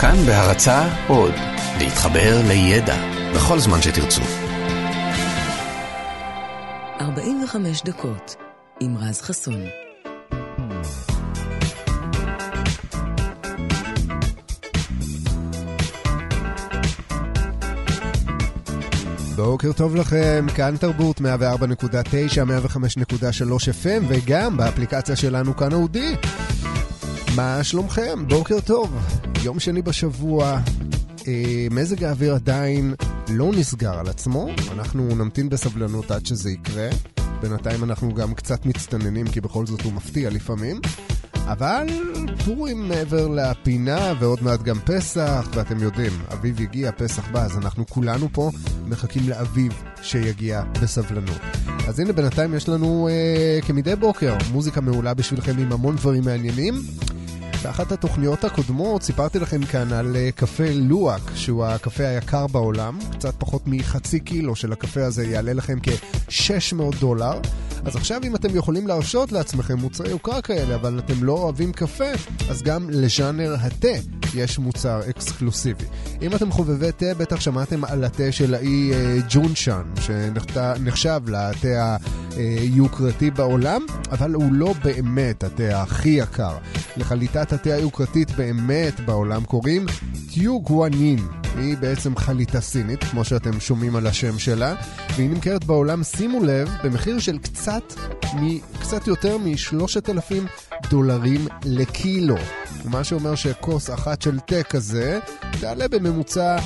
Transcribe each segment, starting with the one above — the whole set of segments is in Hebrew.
כאן בהרצה עוד, להתחבר לידע בכל זמן שתרצו. 45 דקות עם רז חסון. בוקר טוב לכם, כאן תרבות 104.9, 105.3 FM וגם באפליקציה שלנו כאן אודי. מה שלומכם? בוקר טוב. יום שני בשבוע, אה, מזג האוויר עדיין לא נסגר על עצמו, אנחנו נמתין בסבלנות עד שזה יקרה. בינתיים אנחנו גם קצת מצטננים כי בכל זאת הוא מפתיע לפעמים. אבל פורים מעבר לפינה, ועוד מעט גם פסח, ואתם יודעים, אביב יגיע, פסח בא, אז אנחנו כולנו פה מחכים לאביב שיגיע בסבלנות. אז הנה, בינתיים יש לנו, אה, כמדי בוקר, מוזיקה מעולה בשבילכם עם המון דברים מעניינים. באחת התוכניות הקודמות סיפרתי לכם כאן על uh, קפה לואק, שהוא הקפה היקר בעולם. קצת פחות מחצי קילו של הקפה הזה יעלה לכם כ-600 דולר. אז עכשיו אם אתם יכולים להרשות לעצמכם מוצרי יוקרה כאלה, אבל אתם לא אוהבים קפה, אז גם לז'אנר התה יש מוצר אקסקלוסיבי. אם אתם חובבי תה, בטח שמעתם על התה של האי uh, ג'ונשן, שנחשב לתה היוקרתי בעולם, אבל הוא לא באמת התה הכי יקר. לחליטת התה היוקרתית באמת בעולם קוראים טיו גואנין. היא בעצם חליטה סינית, כמו שאתם שומעים על השם שלה, והיא נמכרת בעולם, שימו לב, במחיר של קצת, מ, קצת יותר מ-3,000 דולרים לקילו. מה שאומר שכוס אחת של תה כזה תעלה בממוצע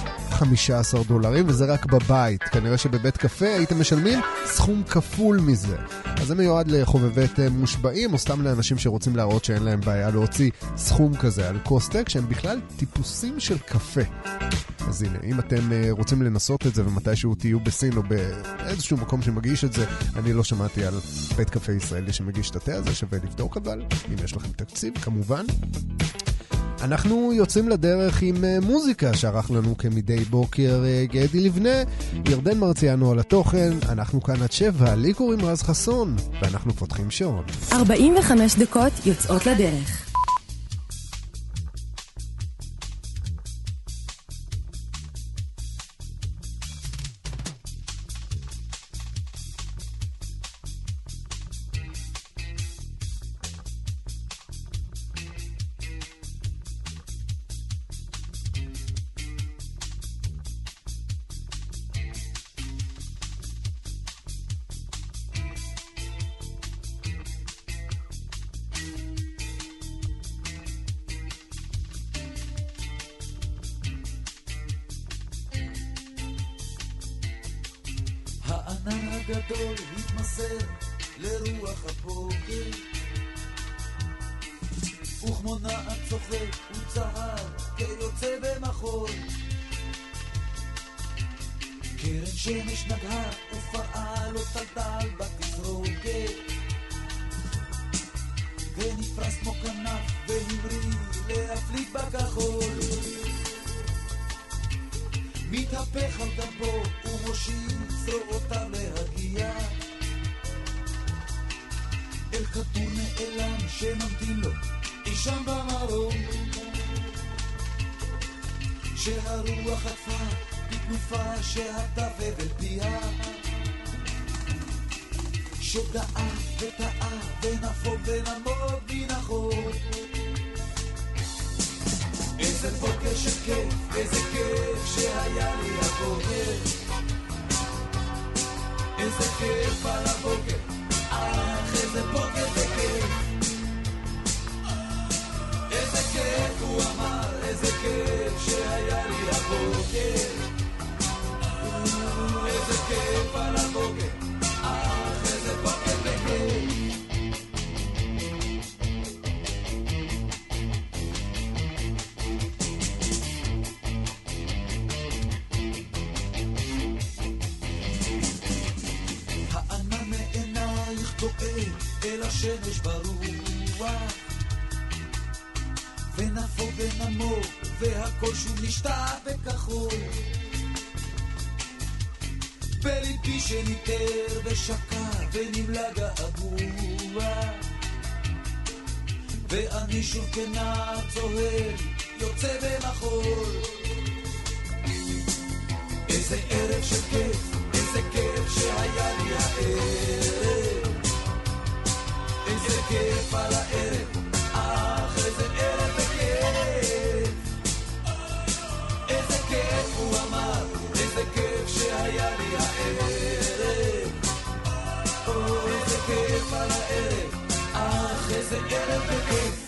15 דולרים, וזה רק בבית. כנראה שבבית קפה הייתם משלמים סכום כפול מזה. אז זה מיועד לחובבי תה מושבעים, או סתם לאנשים שרוצים להראות שאין להם בעיה להוציא סכום כזה על כוס תה, כשהם בכלל טיפוסים של קפה. אז הנה, אם אתם uh, רוצים לנסות את זה ומתישהו תהיו בסין או באיזשהו מקום שמגיש את זה, אני לא שמעתי על בית קפה ישראלי שמגיש את התה הזה, שווה לבדוק אבל, אם יש לכם תקציב, כמובן. אנחנו יוצאים לדרך עם uh, מוזיקה שערך לנו כמדי בוקר uh, גדי לבנה, ירדן מרציאנו על התוכן, אנחנו כאן עד שבע, לי קוראים רז חסון, ואנחנו פותחים שעון. 45 דקות יוצאות לדרך. שממתין לו אי שם במרום. שהרוח חטפה בתנופה שהתווה ופיה שדעה וטעה ונפוג מן מנחור איזה בוקר של כיף, איזה כיף שהיה לי הבוקר. איזה כיף על הבוקר, אך איזה בוקר זה כיף. איזה כיף, הוא אמר, איזה כיף שהיה לי הבוקר. איזה כיף על הבוקר, אך איזה בוקר בכיף. הענן מעינייך טועה אל השמש ברק. ונמור, והכל שוב נשתה וכחול. בליבי שניטר ושקע ונמלא געגוע. ואני שוב כנער צוהר, יוצא במחול. איזה ערב של כיף, איזה כיף שהיה לי הערב. איזה כיף על הערב. על הערב, אך איזה ערב וכיף.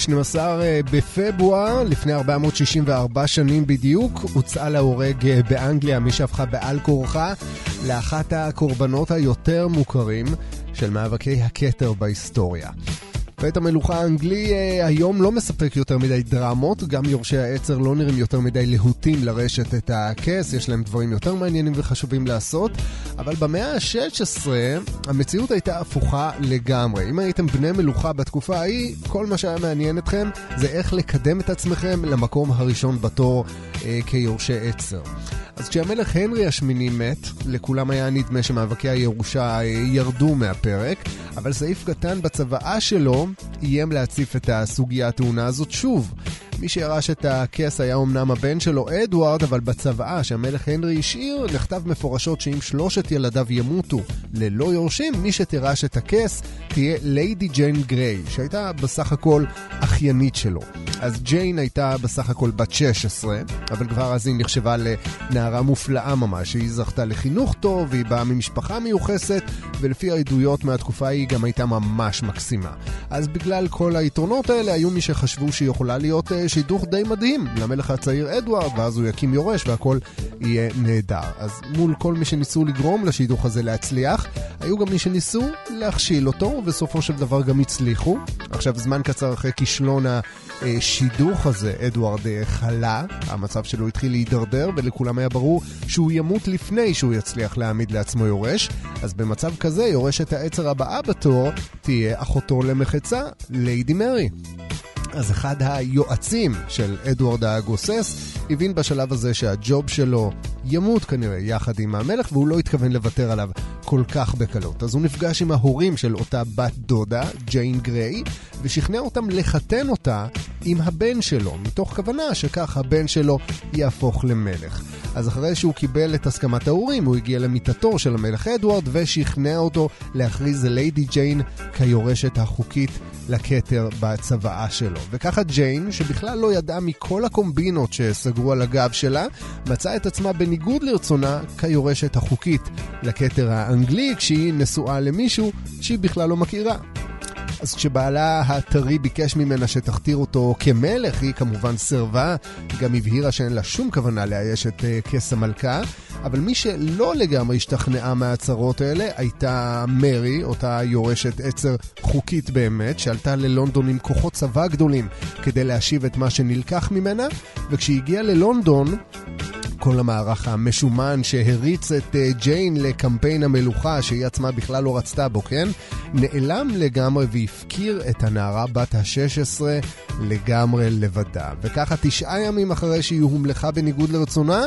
12 אה, בפברואר, לפני 464 שנים בדיוק, הוצאה להורג אה, באנגליה מי שהפכה בעל כורחה לאחת הקורבנות היותר מוכרים של מאבקי הכתר בהיסטוריה. בית המלוכה האנגלי אה, היום לא מספק יותר מדי דרמות, גם יורשי העצר לא נראים יותר מדי להוטים לרשת את הכס, יש להם דברים יותר מעניינים וחשובים לעשות, אבל במאה ה-16 המציאות הייתה הפוכה לגמרי. אם הייתם בני מלוכה בתקופה ההיא, כל מה שהיה מעניין אתכם זה איך לקדם את עצמכם למקום הראשון בתור אה, כיורשי עצר. אז כשהמלך הנרי השמיני מת, לכולם היה נדמה שמאבקי הירושה אה, ירדו מהפרק, אבל סעיף קטן בצוואה שלו איים להציף את הסוגיה הטעונה הזאת שוב. מי שירש את הכס היה אמנם הבן שלו, אדוארד, אבל בצוואה שהמלך הנרי השאיר, נכתב מפורשות שאם שלושת ילדיו ימותו ללא יורשים, מי שתירש את הכס תהיה ליידי ג'יין גריי, שהייתה בסך הכל אחיינית שלו. אז ג'יין הייתה בסך הכל בת 16, אבל כבר אז היא נחשבה לנערה מופלאה ממש. היא זכתה לחינוך טוב, והיא באה ממשפחה מיוחסת, ולפי העדויות מהתקופה היא גם הייתה ממש מקסימה. אז בגלל כל היתרונות האלה, היו מי שחשבו שהיא יכולה להיות אה, שידוך די מדהים למלך הצעיר אדוארד, ואז הוא יקים יורש והכל יהיה נהדר. אז מול כל מי שניסו לגרום לשידוך הזה להצליח, היו גם מי שניסו להכשיל אותו, ובסופו של דבר גם הצליחו. עכשיו, זמן קצר אחרי כישלון השידוך הזה, אדוארד אה, חלה, המצב שלו התחיל להידרדר, ולכולם היה ברור שהוא ימות לפני שהוא יצליח להעמיד לעצמו יורש. אז במצב כזה, יורשת העצר הבאה בתור תהיה אחותו למחצה, ליידי מרי. אז אחד היועצים של אדוארד הגוסס הבין בשלב הזה שהג'וב שלו ימות כנראה יחד עם המלך והוא לא התכוון לוותר עליו כל כך בקלות. אז הוא נפגש עם ההורים של אותה בת דודה, ג'יין גריי, ושכנע אותם לחתן אותה עם הבן שלו, מתוך כוונה שכך הבן שלו יהפוך למלך. אז אחרי שהוא קיבל את הסכמת ההורים, הוא הגיע למיטתו של המלך אדוארד ושכנע אותו להכריז ליידי ג'יין כיורשת החוקית לכתר בצוואה שלו. וככה ג'יין, שבכלל לא ידעה מכל הקומבינות שסגרו על הגב שלה, מצאה את עצמה בניגוד לרצונה כיורשת החוקית לכתר האנגלי, כשהיא נשואה למישהו שהיא בכלל לא מכירה. אז כשבעלה הטרי ביקש ממנה שתכתיר אותו כמלך, היא כמובן סירבה, היא גם הבהירה שאין לה שום כוונה לאייש את uh, כס המלכה, אבל מי שלא לגמרי השתכנעה מההצהרות האלה הייתה מרי, אותה יורשת עצר חוקית באמת, שעלתה ללונדון עם כוחות צבא גדולים כדי להשיב את מה שנלקח ממנה, וכשהיא הגיעה ללונדון, כל המערך המשומן שהריץ את אה, ג'יין לקמפיין המלוכה, שהיא עצמה בכלל לא רצתה בו, כן? נעלם לגמרי והפקיר את הנערה בת ה-16 לגמרי לבדה. וככה תשעה ימים אחרי שהיא הומלכה בניגוד לרצונה,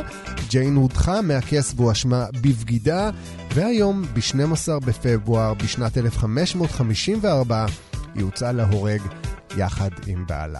ג'יין הודחה מהכס והואשמה בבגידה, והיום, ב-12 בפברואר, בשנת 1554, היא הוצאה להורג יחד עם בעלה.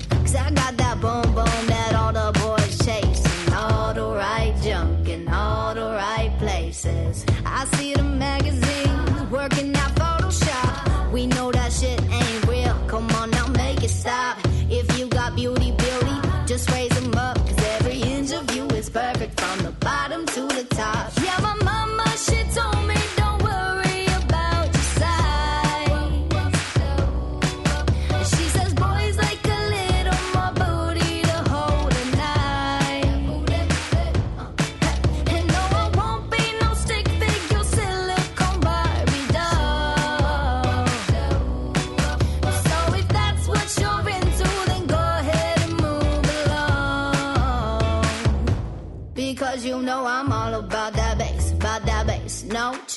I got that boom boom that all the boys chase. All the right junk in all the right places. I see the magazines working out Photoshop. We know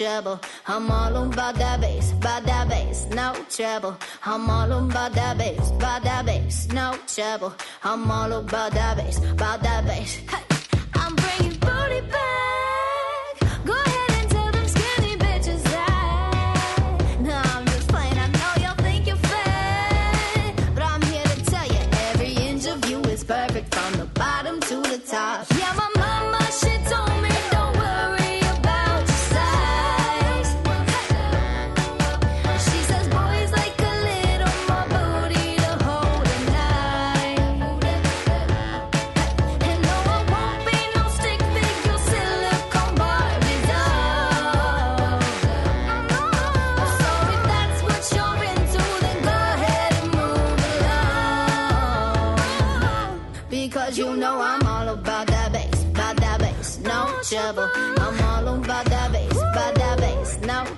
trouble. I'm all about that bass, about that bass, no trouble. I'm all about that bass, about that bass, no trouble. I'm all about that bass, about that bass. Hey,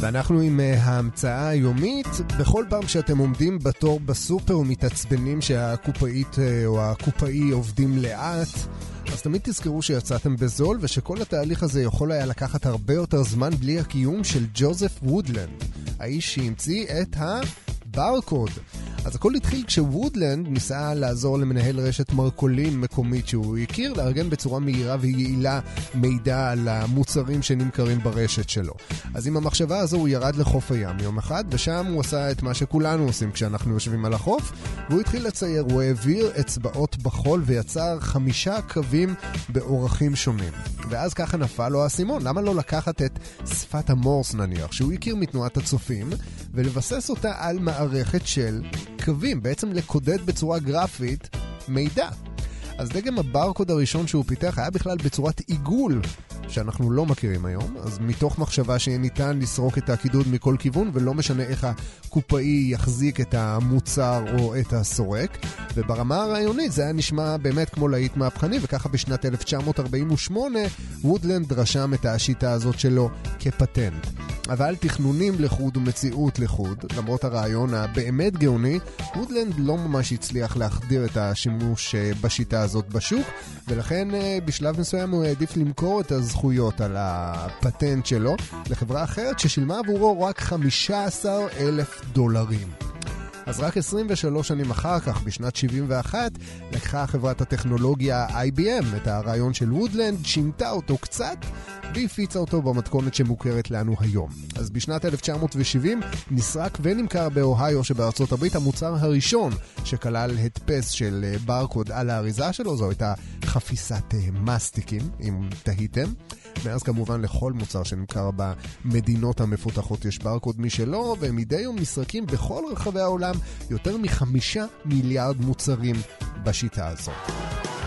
ואנחנו עם אה, ההמצאה היומית. בכל פעם שאתם עומדים בתור בסופר ומתעצבנים שהקופאית אה, או הקופאי עובדים לאט, אז תמיד תזכרו שיצאתם בזול ושכל התהליך הזה יכול היה לקחת הרבה יותר זמן בלי הקיום של ג'וזף וודלנד, האיש שהמציא את הברקוד. אז הכל התחיל כשוודלנד ניסה לעזור למנהל רשת מרכולים מקומית שהוא הכיר, לארגן בצורה מהירה ויעילה מידע על המוצרים שנמכרים ברשת שלו. אז עם המחשבה הזו הוא ירד לחוף הים יום אחד, ושם הוא עשה את מה שכולנו עושים כשאנחנו יושבים על החוף, והוא התחיל לצייר, הוא העביר אצבעות בחול ויצר חמישה קווים באורכים שונים. ואז ככה נפל לו האסימון, למה לא לקחת את שפת המורס נניח, שהוא הכיר מתנועת הצופים, ולבסס אותה על מערכת של קווים, בעצם לקודד בצורה גרפית מידע. אז דגם הברקוד הראשון שהוא פיתח היה בכלל בצורת עיגול, שאנחנו לא מכירים היום, אז מתוך מחשבה שיהיה ניתן לסרוק את הקידוד מכל כיוון, ולא משנה איך הקופאי יחזיק את המוצר או את הסורק. וברמה הרעיונית זה היה נשמע באמת כמו להיט מהפכני, וככה בשנת 1948 וודלנד רשם את השיטה הזאת שלו כפטנט. אבל תכנונים לחוד ומציאות לחוד, למרות הרעיון הבאמת גאוני, וודלנד לא ממש הצליח להחדיר את השימוש אה, בשיטה הזאת בשוק, ולכן אה, בשלב מסוים הוא העדיף למכור את הזכויות על הפטנט שלו לחברה אחרת ששילמה עבורו רק 15 אלף דולרים. אז רק 23 שנים אחר כך, בשנת 71, לקחה חברת הטכנולוגיה IBM את הרעיון של וודלנד, שינתה אותו קצת והפיצה אותו במתכונת שמוכרת לנו היום. אז בשנת 1970 נסרק ונמכר באוהיו שבארצות הברית המוצר הראשון שכלל הדפס של אה, ברקוד על האריזה שלו, זו הייתה חפיסת אה, מסטיקים, אם תהיתם. מאז כמובן לכל מוצר שנמכר במדינות המפותחות יש ברקוד משלו, ומדי יום נסרקים בכל רחבי העולם יותר מחמישה מיליארד מוצרים בשיטה הזאת.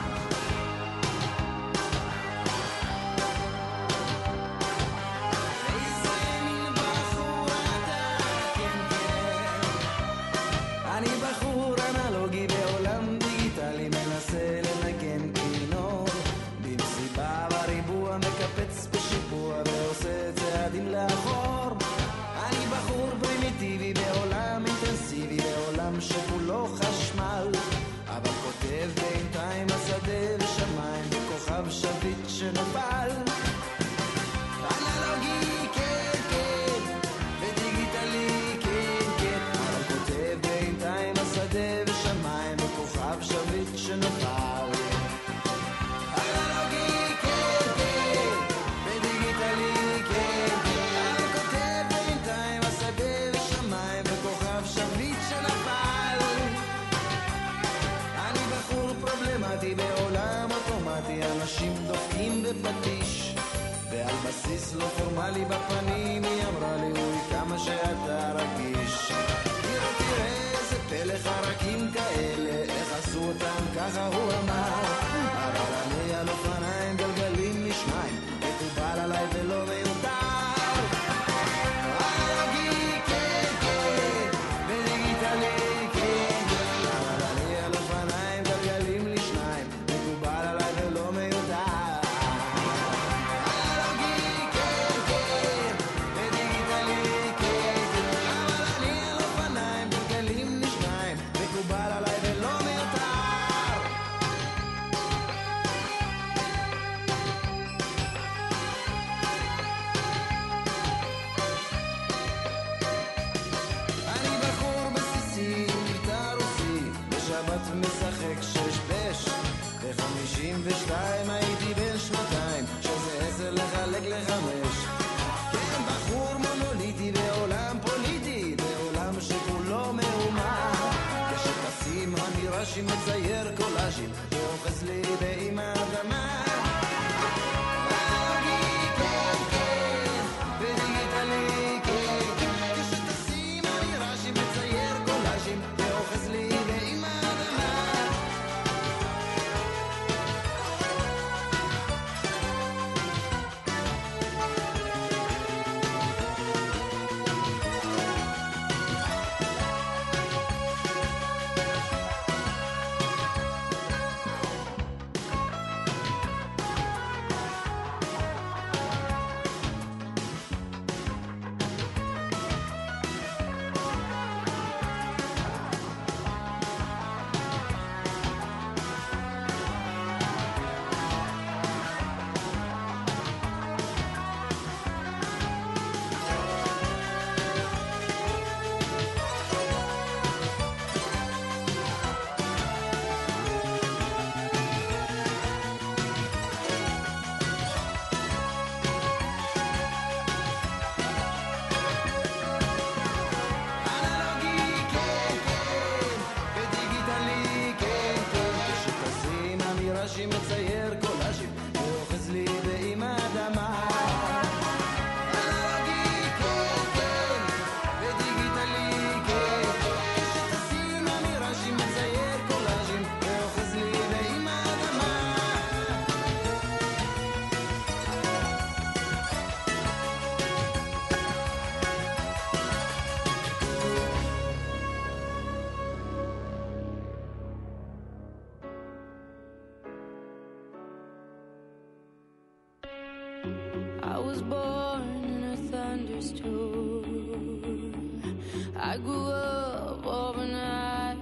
grew up overnight.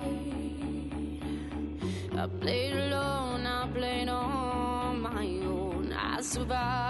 I played alone, I played on my own. I survived.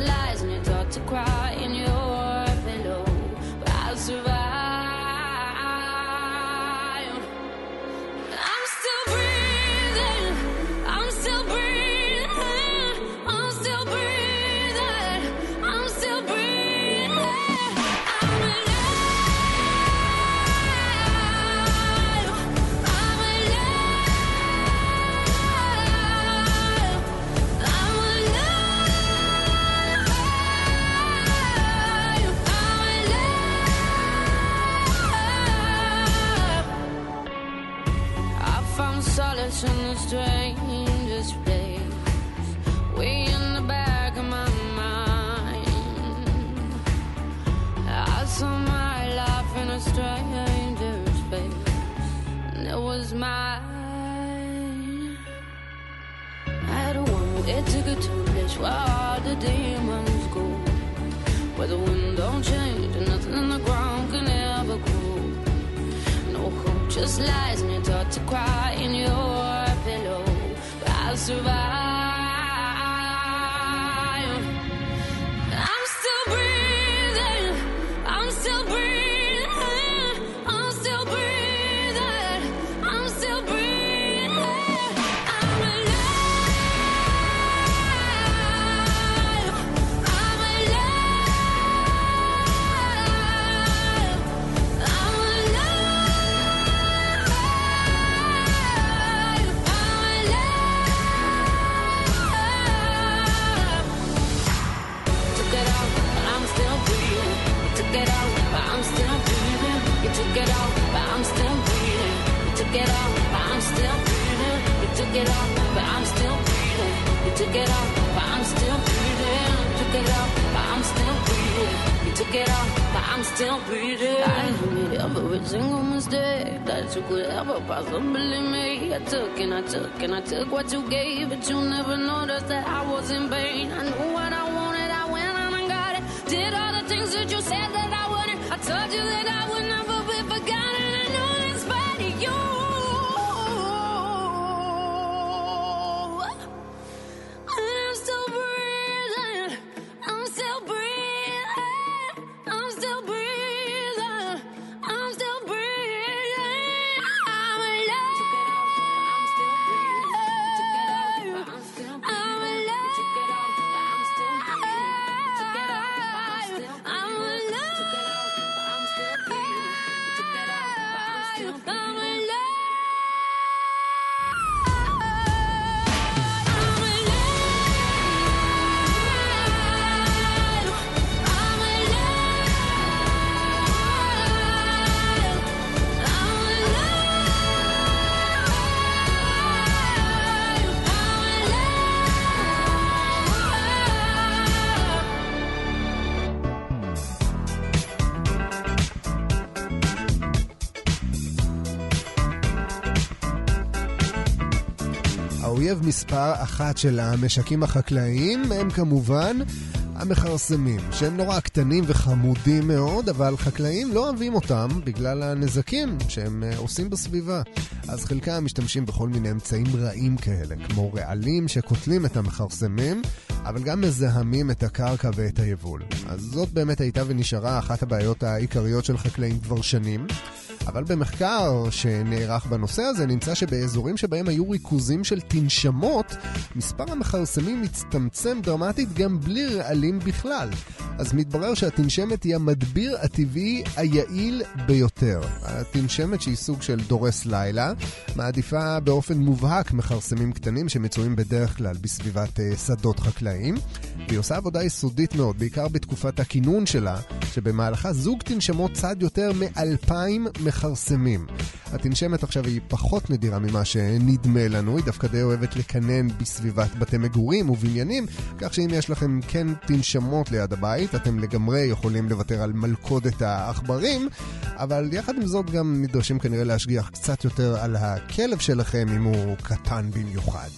lies and you talk to cry. מספר אחת של המשקים החקלאיים הם כמובן המכרסמים, שהם נורא קטנים וחמודים מאוד, אבל חקלאים לא אוהבים אותם בגלל הנזקים שהם אה, עושים בסביבה. אז חלקם משתמשים בכל מיני אמצעים רעים כאלה, כמו רעלים שקוטלים את המכרסמים, אבל גם מזהמים את הקרקע ואת היבול. אז זאת באמת הייתה ונשארה אחת הבעיות העיקריות של חקלאים כבר שנים. אבל במחקר שנערך בנושא הזה נמצא שבאזורים שבהם היו ריכוזים של תנשמות, מספר המכרסמים מצטמצם דרמטית גם בלי רעלים בכלל. אז מתברר שהתנשמת היא המדביר הטבעי היעיל ביותר. התנשמת, שהיא סוג של דורס לילה, מעדיפה באופן מובהק מכרסמים קטנים שמצויים בדרך כלל בסביבת אה, שדות חקלאיים, והיא עושה עבודה יסודית מאוד, בעיקר בתקופת הכינון שלה, שבמהלכה זוג תנשמות צד יותר מאלפיים מכרסמים. התנשמת עכשיו היא פחות נדירה ממה שנדמה לנו, היא דווקא די אוהבת לקנן בסביבת בתי מגורים ובניינים, כך שאם יש לכם כן תנשמות ליד הבית, אתם לגמרי יכולים לוותר על מלכודת העכברים, אבל יחד עם זאת גם נדרשים כנראה להשגיח קצת יותר על הכלב שלכם אם הוא קטן במיוחד.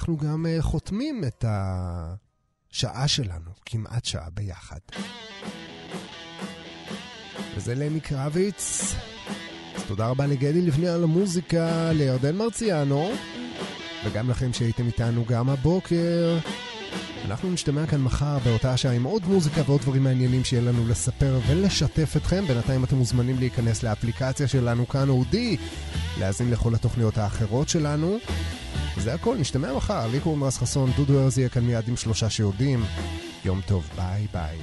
אנחנו גם אה, חותמים את השעה שלנו, כמעט שעה ביחד. וזה למי קרביץ. אז תודה רבה לגדי לבני על המוזיקה, לירדן מרציאנו, וגם לכם שהייתם איתנו גם הבוקר. אנחנו נשתמע כאן מחר באותה שעה עם עוד מוזיקה ועוד דברים מעניינים שיהיה לנו לספר ולשתף אתכם. בינתיים אתם מוזמנים להיכנס לאפליקציה שלנו כאן אודי, להאזין לכל התוכניות האחרות שלנו. זה הכל, נשתמע מחר. לי קוראים רז חסון, דודו ארז יהיה כאן מיד עם שלושה שיודעים. יום טוב, ביי ביי.